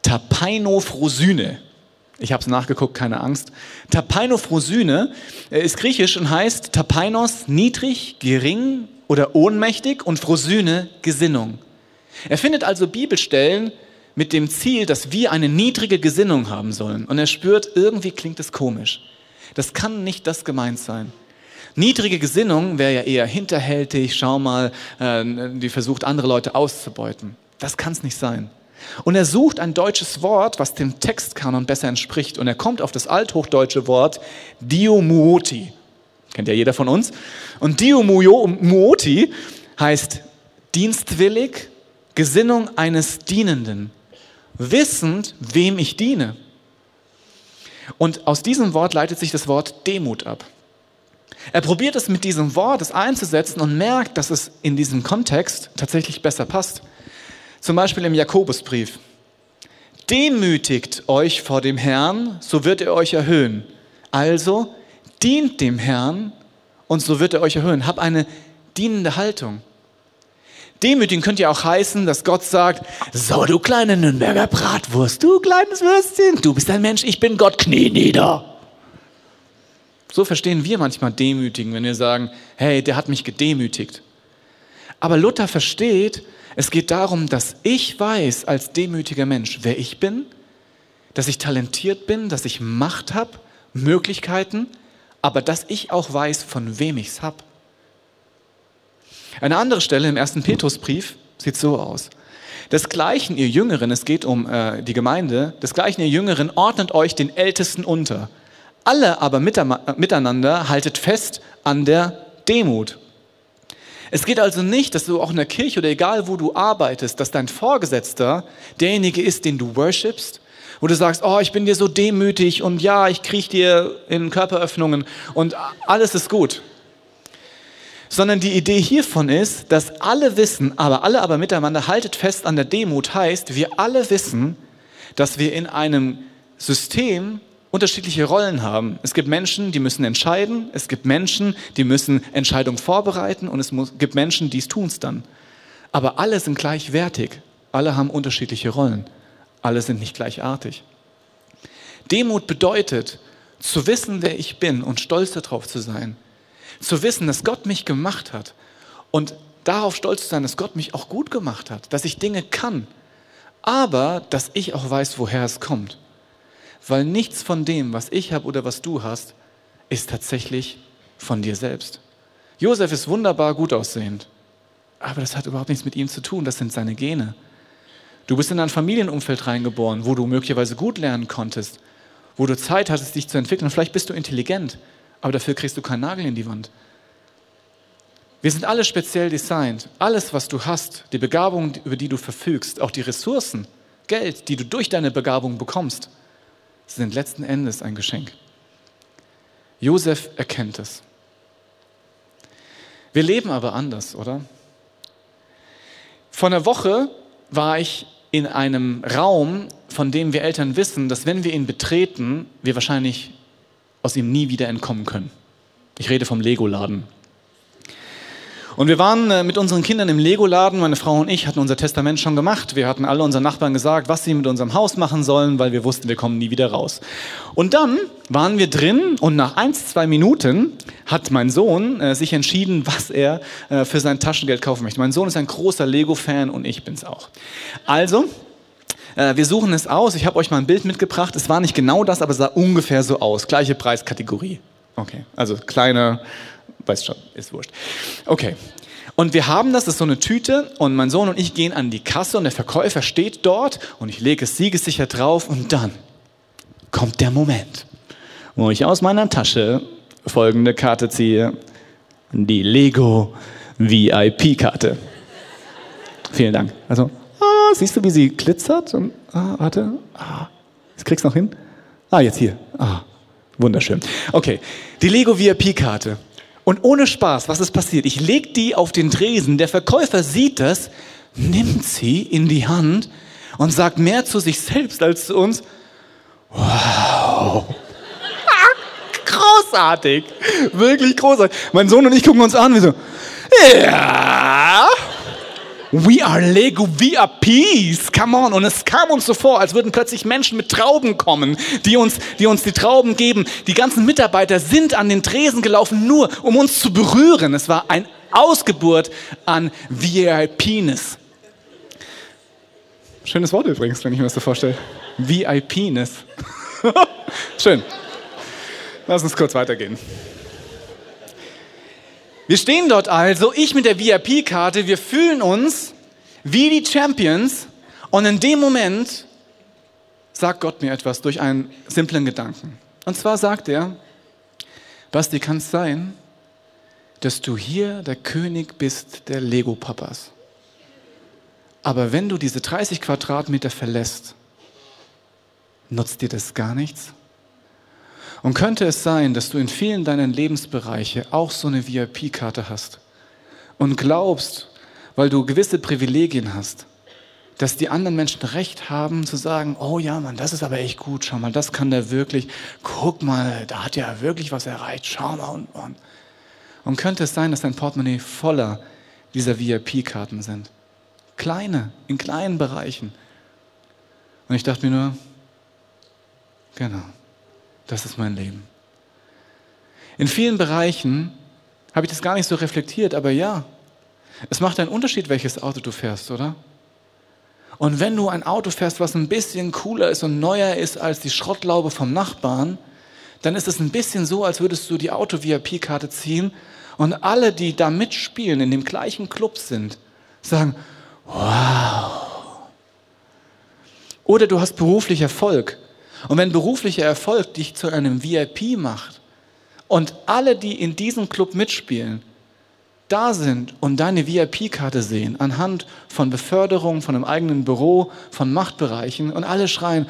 Tapainophrosyne. Ich habe es nachgeguckt, keine Angst. Tapainophrosyne ist griechisch und heißt Tapainos niedrig, gering oder ohnmächtig und Phrosyne Gesinnung. Er findet also Bibelstellen, mit dem Ziel, dass wir eine niedrige Gesinnung haben sollen. Und er spürt, irgendwie klingt es komisch. Das kann nicht das gemeint sein. Niedrige Gesinnung wäre ja eher hinterhältig, schau mal, äh, die versucht, andere Leute auszubeuten. Das kann es nicht sein. Und er sucht ein deutsches Wort, was dem Textkanon besser entspricht. Und er kommt auf das althochdeutsche Wort Diomuoti. Kennt ja jeder von uns. Und Diomuoti heißt dienstwillig, Gesinnung eines Dienenden wissend, wem ich diene. Und aus diesem Wort leitet sich das Wort Demut ab. Er probiert es mit diesem Wort es einzusetzen und merkt, dass es in diesem Kontext tatsächlich besser passt. Zum Beispiel im Jakobusbrief. Demütigt euch vor dem Herrn, so wird er euch erhöhen. Also dient dem Herrn und so wird er euch erhöhen. Hab eine dienende Haltung. Demütigen könnte ja auch heißen, dass Gott sagt, so du kleine Nürnberger Bratwurst, du kleines Würstchen, du bist ein Mensch, ich bin Gott, knie nieder. So verstehen wir manchmal demütigen, wenn wir sagen, hey, der hat mich gedemütigt. Aber Luther versteht, es geht darum, dass ich weiß als demütiger Mensch, wer ich bin, dass ich talentiert bin, dass ich Macht habe, Möglichkeiten, aber dass ich auch weiß, von wem ich es habe. Eine andere Stelle im ersten Petrusbrief sieht so aus. Desgleichen, ihr Jüngeren, es geht um äh, die Gemeinde, desgleichen, ihr Jüngeren, ordnet euch den Ältesten unter. Alle aber miteinander haltet fest an der Demut. Es geht also nicht, dass du auch in der Kirche oder egal wo du arbeitest, dass dein Vorgesetzter derjenige ist, den du worshipst, wo du sagst, oh, ich bin dir so demütig und ja, ich kriege dir in Körperöffnungen und alles ist gut. Sondern die Idee hiervon ist, dass alle wissen, aber alle aber miteinander haltet fest an der Demut heißt, wir alle wissen, dass wir in einem System unterschiedliche Rollen haben. Es gibt Menschen, die müssen entscheiden, es gibt Menschen, die müssen Entscheidungen vorbereiten und es muss, gibt Menschen, die es tun dann. Aber alle sind gleichwertig, alle haben unterschiedliche Rollen, alle sind nicht gleichartig. Demut bedeutet, zu wissen, wer ich bin und stolz darauf zu sein. Zu wissen, dass Gott mich gemacht hat und darauf stolz zu sein, dass Gott mich auch gut gemacht hat, dass ich Dinge kann, aber dass ich auch weiß, woher es kommt weil nichts von dem, was ich habe oder was du hast, ist tatsächlich von dir selbst. Josef ist wunderbar gut aussehend, aber das hat überhaupt nichts mit ihm zu tun, das sind seine Gene. Du bist in ein Familienumfeld reingeboren, wo du möglicherweise gut lernen konntest, wo du Zeit hattest, dich zu entwickeln. Vielleicht bist du intelligent, aber dafür kriegst du keinen Nagel in die Wand. Wir sind alle speziell designt. Alles, was du hast, die Begabung, über die du verfügst, auch die Ressourcen, Geld, die du durch deine Begabung bekommst, sind letzten Endes ein Geschenk. Josef erkennt es. Wir leben aber anders, oder? Vor einer Woche war ich in einem Raum, von dem wir Eltern wissen, dass wenn wir ihn betreten, wir wahrscheinlich aus ihm nie wieder entkommen können. Ich rede vom Lego-Laden. Und wir waren äh, mit unseren Kindern im Lego-Laden. Meine Frau und ich hatten unser Testament schon gemacht. Wir hatten alle unseren Nachbarn gesagt, was sie mit unserem Haus machen sollen, weil wir wussten, wir kommen nie wieder raus. Und dann waren wir drin und nach ein, zwei Minuten hat mein Sohn äh, sich entschieden, was er äh, für sein Taschengeld kaufen möchte. Mein Sohn ist ein großer Lego-Fan und ich bin's auch. Also, äh, wir suchen es aus. Ich habe euch mal ein Bild mitgebracht. Es war nicht genau das, aber es sah ungefähr so aus. Gleiche Preiskategorie. Okay, also kleine Weiß schon, ist wurscht. Okay. Und wir haben das, das ist so eine Tüte und mein Sohn und ich gehen an die Kasse und der Verkäufer steht dort und ich lege es siegessicher drauf und dann kommt der Moment, wo ich aus meiner Tasche folgende Karte ziehe. Die Lego VIP-Karte. Vielen Dank. Also, siehst du, wie sie glitzert? Und, ah, warte. Ah, jetzt kriegst du noch hin. Ah, jetzt hier. Ah, wunderschön. Okay, die Lego VIP-Karte. Und ohne Spaß, was ist passiert? Ich lege die auf den Tresen, der Verkäufer sieht das, nimmt sie in die Hand und sagt mehr zu sich selbst als zu uns. Wow. <laughs> großartig. Wirklich großartig. Mein Sohn und ich gucken uns an, wie so, ja. We are Lego VIPs, come on. Und es kam uns so vor, als würden plötzlich Menschen mit Trauben kommen, die uns, die uns die Trauben geben. Die ganzen Mitarbeiter sind an den Tresen gelaufen, nur um uns zu berühren. Es war ein Ausgeburt an VIPness. Schönes Wort übrigens, wenn ich mir das so vorstelle. VIPness. <laughs> Schön. Lass uns kurz weitergehen. Wir stehen dort also, ich mit der VIP-Karte, wir fühlen uns wie die Champions und in dem Moment sagt Gott mir etwas durch einen simplen Gedanken. Und zwar sagt er, Basti, kann es sein, dass du hier der König bist der Lego-Papas. Aber wenn du diese 30 Quadratmeter verlässt, nutzt dir das gar nichts? Und könnte es sein, dass du in vielen deiner Lebensbereiche auch so eine VIP-Karte hast und glaubst, weil du gewisse Privilegien hast, dass die anderen Menschen Recht haben zu sagen, oh ja, Mann, das ist aber echt gut, schau mal, das kann der wirklich, guck mal, da hat er wirklich was erreicht, schau mal und, und. Und könnte es sein, dass dein Portemonnaie voller dieser VIP-Karten sind? Kleine, in kleinen Bereichen. Und ich dachte mir nur, genau, das ist mein Leben. In vielen Bereichen habe ich das gar nicht so reflektiert, aber ja, es macht einen Unterschied, welches Auto du fährst, oder? Und wenn du ein Auto fährst, was ein bisschen cooler ist und neuer ist als die Schrottlaube vom Nachbarn, dann ist es ein bisschen so, als würdest du die Auto-VIP-Karte ziehen und alle, die da mitspielen, in dem gleichen Club sind, sagen, wow. Oder du hast beruflich Erfolg. Und wenn beruflicher Erfolg dich zu einem VIP macht und alle, die in diesem Club mitspielen, da sind und deine VIP-Karte sehen, anhand von Beförderung, von einem eigenen Büro, von Machtbereichen und alle schreien,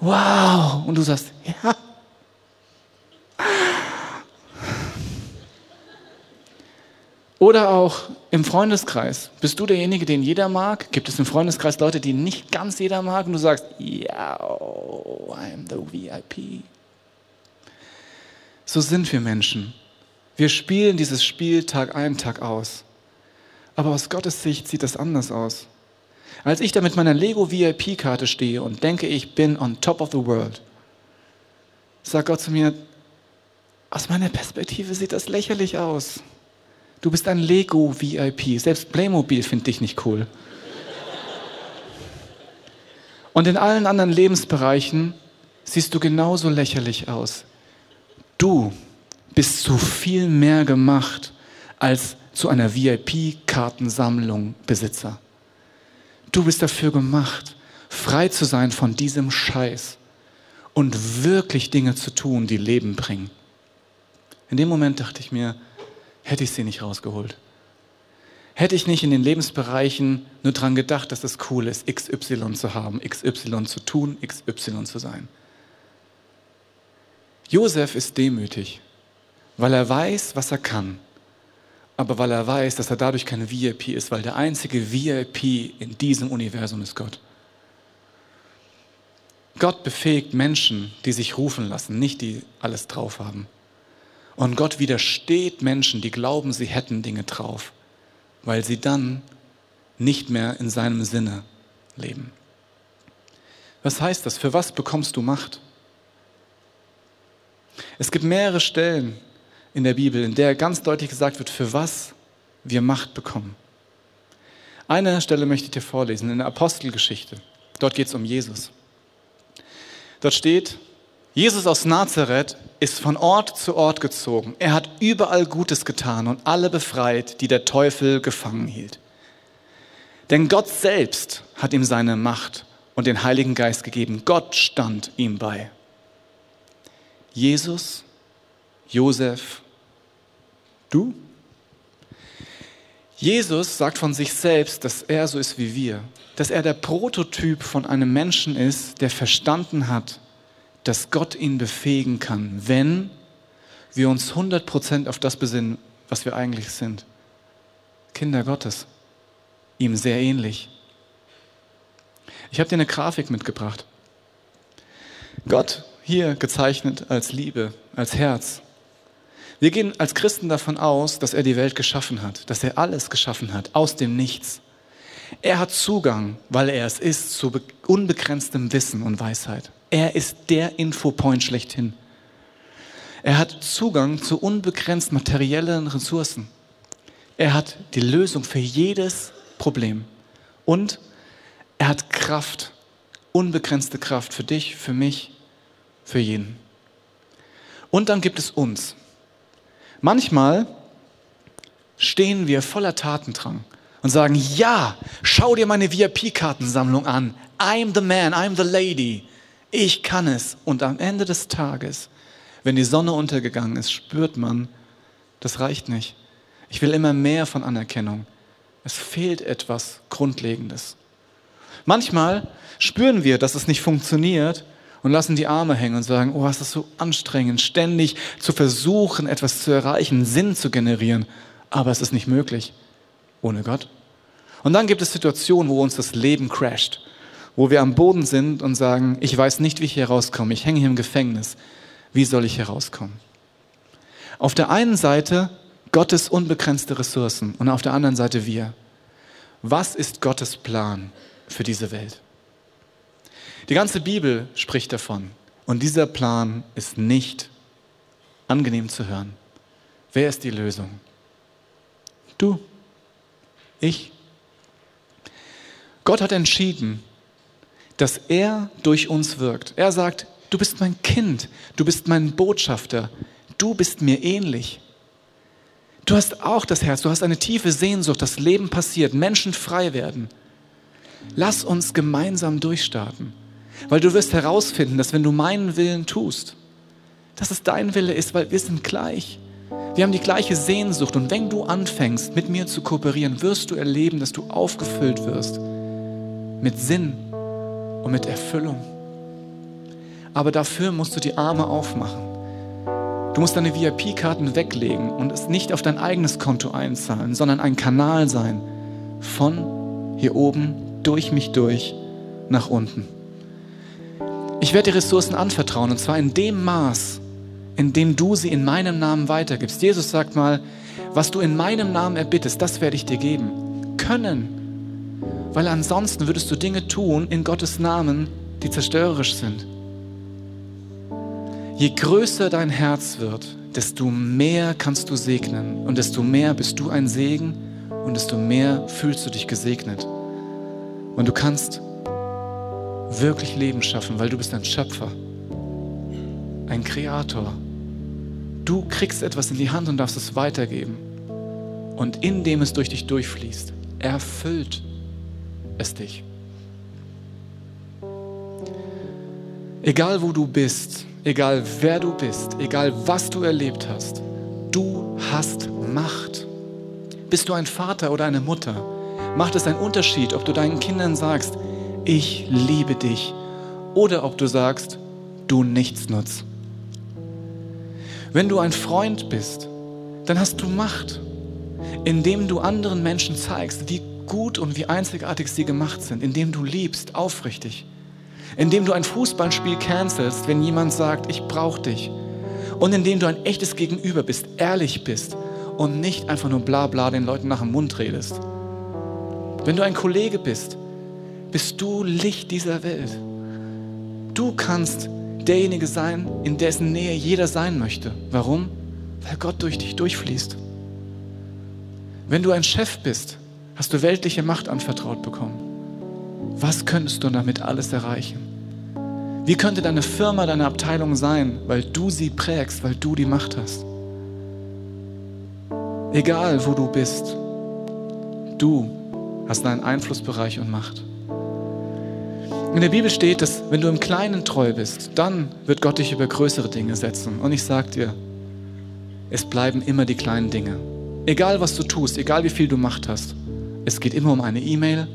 wow, und du sagst, ja. Oder auch im Freundeskreis. Bist du derjenige, den jeder mag? Gibt es im Freundeskreis Leute, die nicht ganz jeder mag und du sagst, ja, I'm the VIP. So sind wir Menschen. Wir spielen dieses Spiel Tag ein, Tag aus. Aber aus Gottes Sicht sieht das anders aus. Als ich da mit meiner Lego VIP-Karte stehe und denke, ich bin on top of the world, sagt Gott zu mir, aus meiner Perspektive sieht das lächerlich aus. Du bist ein Lego VIP. Selbst Playmobil findet dich nicht cool. Und in allen anderen Lebensbereichen siehst du genauso lächerlich aus. Du bist zu viel mehr gemacht als zu einer VIP-Kartensammlung Besitzer. Du bist dafür gemacht, frei zu sein von diesem Scheiß und wirklich Dinge zu tun, die Leben bringen. In dem Moment dachte ich mir, hätte ich sie nicht rausgeholt. Hätte ich nicht in den Lebensbereichen nur daran gedacht, dass es cool ist, XY zu haben, XY zu tun, XY zu sein. Josef ist demütig weil er weiß, was er kann, aber weil er weiß, dass er dadurch kein VIP ist, weil der einzige VIP in diesem Universum ist Gott. Gott befähigt Menschen, die sich rufen lassen, nicht die alles drauf haben. Und Gott widersteht Menschen, die glauben, sie hätten Dinge drauf, weil sie dann nicht mehr in seinem Sinne leben. Was heißt das? Für was bekommst du Macht? Es gibt mehrere Stellen, in der Bibel, in der ganz deutlich gesagt wird, für was wir Macht bekommen. Eine Stelle möchte ich dir vorlesen, in der Apostelgeschichte. Dort geht es um Jesus. Dort steht, Jesus aus Nazareth ist von Ort zu Ort gezogen. Er hat überall Gutes getan und alle befreit, die der Teufel gefangen hielt. Denn Gott selbst hat ihm seine Macht und den Heiligen Geist gegeben. Gott stand ihm bei. Jesus, Josef Du? Jesus sagt von sich selbst, dass er so ist wie wir, dass er der Prototyp von einem Menschen ist, der verstanden hat, dass Gott ihn befähigen kann, wenn wir uns 100% auf das besinnen, was wir eigentlich sind. Kinder Gottes, ihm sehr ähnlich. Ich habe dir eine Grafik mitgebracht. Gott hier gezeichnet als Liebe, als Herz. Wir gehen als Christen davon aus, dass er die Welt geschaffen hat, dass er alles geschaffen hat, aus dem Nichts. Er hat Zugang, weil er es ist, zu unbegrenztem Wissen und Weisheit. Er ist der Infopoint schlechthin. Er hat Zugang zu unbegrenzt materiellen Ressourcen. Er hat die Lösung für jedes Problem. Und er hat Kraft, unbegrenzte Kraft für dich, für mich, für jeden. Und dann gibt es uns. Manchmal stehen wir voller Tatendrang und sagen, ja, schau dir meine VIP-Kartensammlung an. I'm the man, I'm the lady. Ich kann es. Und am Ende des Tages, wenn die Sonne untergegangen ist, spürt man, das reicht nicht. Ich will immer mehr von Anerkennung. Es fehlt etwas Grundlegendes. Manchmal spüren wir, dass es nicht funktioniert und lassen die Arme hängen und sagen, oh, es ist so anstrengend, ständig zu versuchen, etwas zu erreichen, Sinn zu generieren. Aber es ist nicht möglich ohne Gott. Und dann gibt es Situationen, wo uns das Leben crasht, wo wir am Boden sind und sagen, ich weiß nicht, wie ich hier rauskomme, ich hänge hier im Gefängnis. Wie soll ich hier rauskommen? Auf der einen Seite Gottes unbegrenzte Ressourcen und auf der anderen Seite wir. Was ist Gottes Plan für diese Welt? Die ganze Bibel spricht davon. Und dieser Plan ist nicht angenehm zu hören. Wer ist die Lösung? Du. Ich. Gott hat entschieden, dass er durch uns wirkt. Er sagt, du bist mein Kind, du bist mein Botschafter, du bist mir ähnlich. Du hast auch das Herz, du hast eine tiefe Sehnsucht, dass Leben passiert, Menschen frei werden. Lass uns gemeinsam durchstarten, weil du wirst herausfinden, dass wenn du meinen Willen tust, dass es dein Wille ist, weil wir sind gleich. Wir haben die gleiche Sehnsucht und wenn du anfängst, mit mir zu kooperieren, wirst du erleben, dass du aufgefüllt wirst mit Sinn und mit Erfüllung. Aber dafür musst du die Arme aufmachen. Du musst deine VIP-Karten weglegen und es nicht auf dein eigenes Konto einzahlen, sondern ein Kanal sein von hier oben durch mich durch nach unten. Ich werde die Ressourcen anvertrauen und zwar in dem Maß, in dem du sie in meinem Namen weitergibst. Jesus sagt mal, was du in meinem Namen erbittest, das werde ich dir geben. Können. Weil ansonsten würdest du Dinge tun in Gottes Namen, die zerstörerisch sind. Je größer dein Herz wird, desto mehr kannst du segnen und desto mehr bist du ein Segen und desto mehr fühlst du dich gesegnet. Und du kannst wirklich Leben schaffen, weil du bist ein Schöpfer, ein Kreator. Du kriegst etwas in die Hand und darfst es weitergeben. Und indem es durch dich durchfließt, erfüllt es dich. Egal wo du bist, egal wer du bist, egal was du erlebt hast, du hast Macht. Bist du ein Vater oder eine Mutter? Macht es einen Unterschied, ob du deinen Kindern sagst, ich liebe dich, oder ob du sagst, du nichts nutzt. Wenn du ein Freund bist, dann hast du Macht, indem du anderen Menschen zeigst, wie gut und wie einzigartig sie gemacht sind, indem du liebst, aufrichtig, indem du ein Fußballspiel cancelst, wenn jemand sagt, ich brauche dich. Und indem du ein echtes Gegenüber bist, ehrlich bist und nicht einfach nur bla bla den Leuten nach dem Mund redest. Wenn du ein Kollege bist, bist du Licht dieser Welt. Du kannst derjenige sein, in dessen Nähe jeder sein möchte. Warum? Weil Gott durch dich durchfließt. Wenn du ein Chef bist, hast du weltliche Macht anvertraut bekommen. Was könntest du damit alles erreichen? Wie könnte deine Firma, deine Abteilung sein, weil du sie prägst, weil du die Macht hast? Egal, wo du bist, du hast einen Einflussbereich und Macht. In der Bibel steht, dass wenn du im Kleinen treu bist, dann wird Gott dich über größere Dinge setzen. Und ich sage dir, es bleiben immer die kleinen Dinge. Egal was du tust, egal wie viel du Macht hast, es geht immer um eine E-Mail,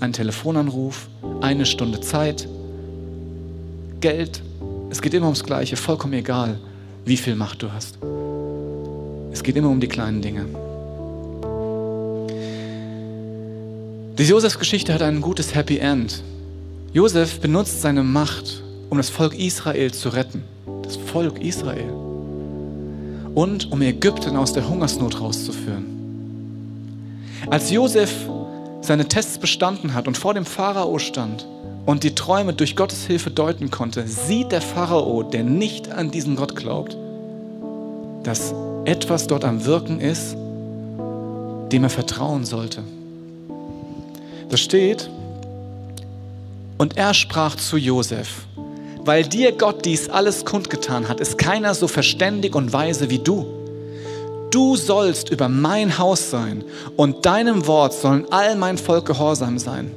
ein Telefonanruf, eine Stunde Zeit, Geld. Es geht immer ums Gleiche, vollkommen egal, wie viel Macht du hast. Es geht immer um die kleinen Dinge. Die Josefs Geschichte hat ein gutes Happy End. Josef benutzt seine Macht, um das Volk Israel zu retten. Das Volk Israel. Und um Ägypten aus der Hungersnot rauszuführen. Als Josef seine Tests bestanden hat und vor dem Pharao stand und die Träume durch Gottes Hilfe deuten konnte, sieht der Pharao, der nicht an diesen Gott glaubt, dass etwas dort am Wirken ist, dem er vertrauen sollte. Da steht, und er sprach zu Josef, weil dir Gott dies alles kundgetan hat, ist keiner so verständig und weise wie du. Du sollst über mein Haus sein und deinem Wort sollen all mein Volk gehorsam sein.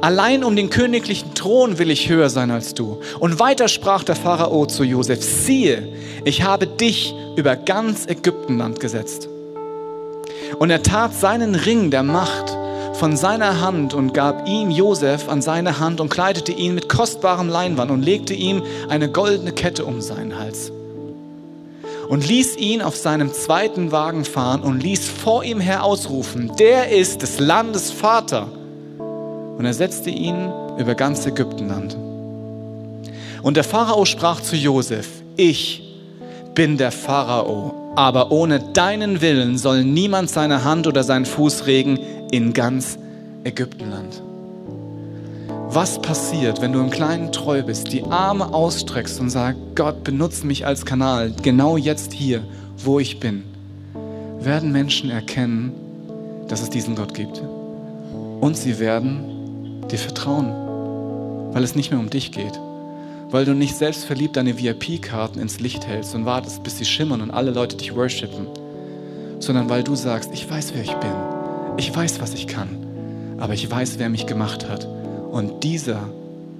Allein um den königlichen Thron will ich höher sein als du. Und weiter sprach der Pharao zu Josef, siehe, ich habe dich über ganz Ägyptenland gesetzt. Und er tat seinen Ring der Macht von seiner Hand und gab ihn Josef an seine Hand und kleidete ihn mit kostbarem Leinwand und legte ihm eine goldene Kette um seinen Hals und ließ ihn auf seinem zweiten Wagen fahren und ließ vor ihm her ausrufen, der ist des Landes Vater. Und er setzte ihn über ganz Ägyptenland. Und der Pharao sprach zu Josef, ich bin der Pharao, aber ohne deinen Willen soll niemand seine Hand oder seinen Fuß regen in ganz Ägyptenland. Was passiert, wenn du im Kleinen treu bist, die Arme ausstreckst und sagst, Gott, benutze mich als Kanal, genau jetzt hier, wo ich bin? Werden Menschen erkennen, dass es diesen Gott gibt. Und sie werden dir vertrauen, weil es nicht mehr um dich geht. Weil du nicht selbstverliebt deine VIP-Karten ins Licht hältst und wartest, bis sie schimmern und alle Leute dich worshipen, sondern weil du sagst, ich weiß, wer ich bin. Ich weiß, was ich kann. Aber ich weiß, wer mich gemacht hat. Und dieser,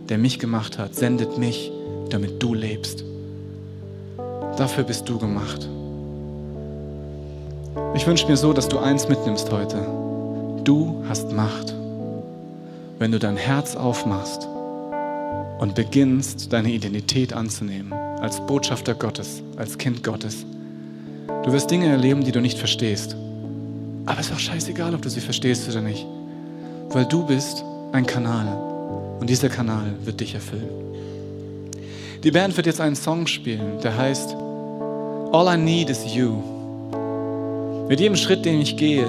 der mich gemacht hat, sendet mich, damit du lebst. Dafür bist du gemacht. Ich wünsche mir so, dass du eins mitnimmst heute. Du hast Macht. Wenn du dein Herz aufmachst und beginnst, deine Identität anzunehmen, als Botschafter Gottes, als Kind Gottes. Du wirst Dinge erleben, die du nicht verstehst. Aber es ist auch scheißegal, ob du sie verstehst oder nicht. Weil du bist ein Kanal. Und dieser Kanal wird dich erfüllen. Die Band wird jetzt einen Song spielen, der heißt All I Need is You. Mit jedem Schritt, den ich gehe,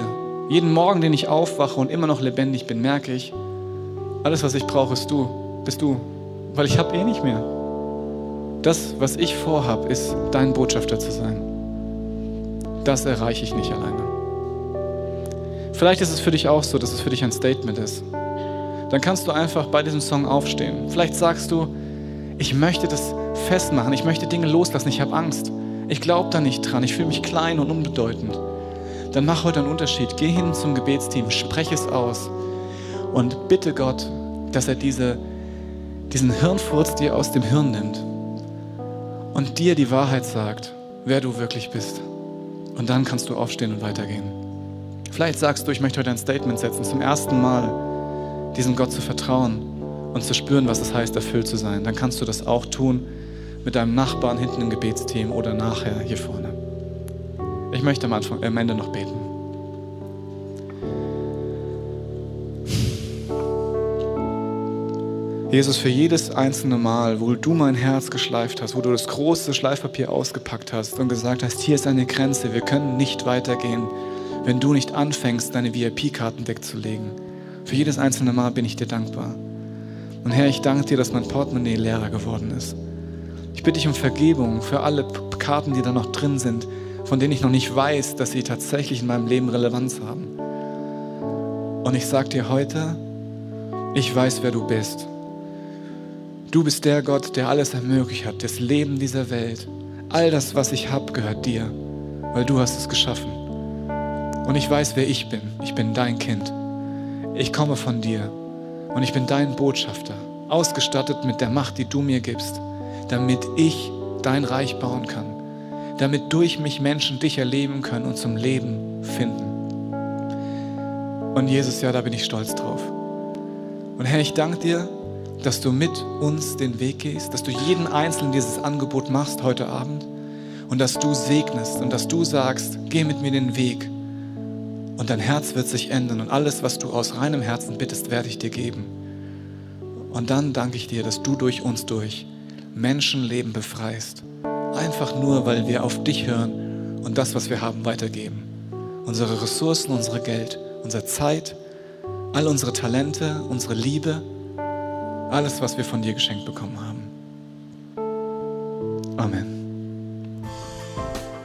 jeden Morgen, den ich aufwache und immer noch lebendig bin, merke ich, alles, was ich brauche, ist du, bist du, weil ich habe eh nicht mehr. Das, was ich vorhab, ist dein Botschafter zu sein. Das erreiche ich nicht alleine. Vielleicht ist es für dich auch so, dass es für dich ein Statement ist dann kannst du einfach bei diesem Song aufstehen. Vielleicht sagst du, ich möchte das festmachen, ich möchte Dinge loslassen, ich habe Angst. Ich glaube da nicht dran, ich fühle mich klein und unbedeutend. Dann mach heute einen Unterschied. Geh hin zum Gebetsteam, spreche es aus und bitte Gott, dass er diese, diesen Hirnfurz dir aus dem Hirn nimmt und dir die Wahrheit sagt, wer du wirklich bist. Und dann kannst du aufstehen und weitergehen. Vielleicht sagst du, ich möchte heute ein Statement setzen, zum ersten Mal diesem Gott zu vertrauen und zu spüren, was es heißt, erfüllt zu sein, dann kannst du das auch tun mit deinem Nachbarn hinten im Gebetsteam oder nachher hier vorne. Ich möchte am, Anfang, am Ende noch beten. Jesus, für jedes einzelne Mal, wo du mein Herz geschleift hast, wo du das große Schleifpapier ausgepackt hast und gesagt hast, hier ist eine Grenze, wir können nicht weitergehen, wenn du nicht anfängst, deine VIP-Karten wegzulegen. Für jedes einzelne Mal bin ich dir dankbar. Und Herr, ich danke dir, dass mein Portemonnaie leerer geworden ist. Ich bitte dich um Vergebung für alle Karten, die da noch drin sind, von denen ich noch nicht weiß, dass sie tatsächlich in meinem Leben Relevanz haben. Und ich sage dir heute, ich weiß, wer du bist. Du bist der Gott, der alles ermöglicht hat, das Leben dieser Welt. All das, was ich habe, gehört dir, weil du hast es geschaffen. Und ich weiß, wer ich bin. Ich bin dein Kind ich komme von dir und ich bin dein Botschafter, ausgestattet mit der Macht, die du mir gibst, damit ich dein Reich bauen kann, damit durch mich Menschen dich erleben können und zum Leben finden. Und Jesus, ja, da bin ich stolz drauf. Und Herr, ich danke dir, dass du mit uns den Weg gehst, dass du jeden Einzelnen dieses Angebot machst heute Abend und dass du segnest und dass du sagst, geh mit mir den Weg und dein Herz wird sich ändern und alles, was du aus reinem Herzen bittest, werde ich dir geben. Und dann danke ich dir, dass du durch uns durch Menschenleben befreist. Einfach nur, weil wir auf dich hören und das, was wir haben, weitergeben. Unsere Ressourcen, unsere Geld, unsere Zeit, all unsere Talente, unsere Liebe, alles, was wir von dir geschenkt bekommen haben. Amen.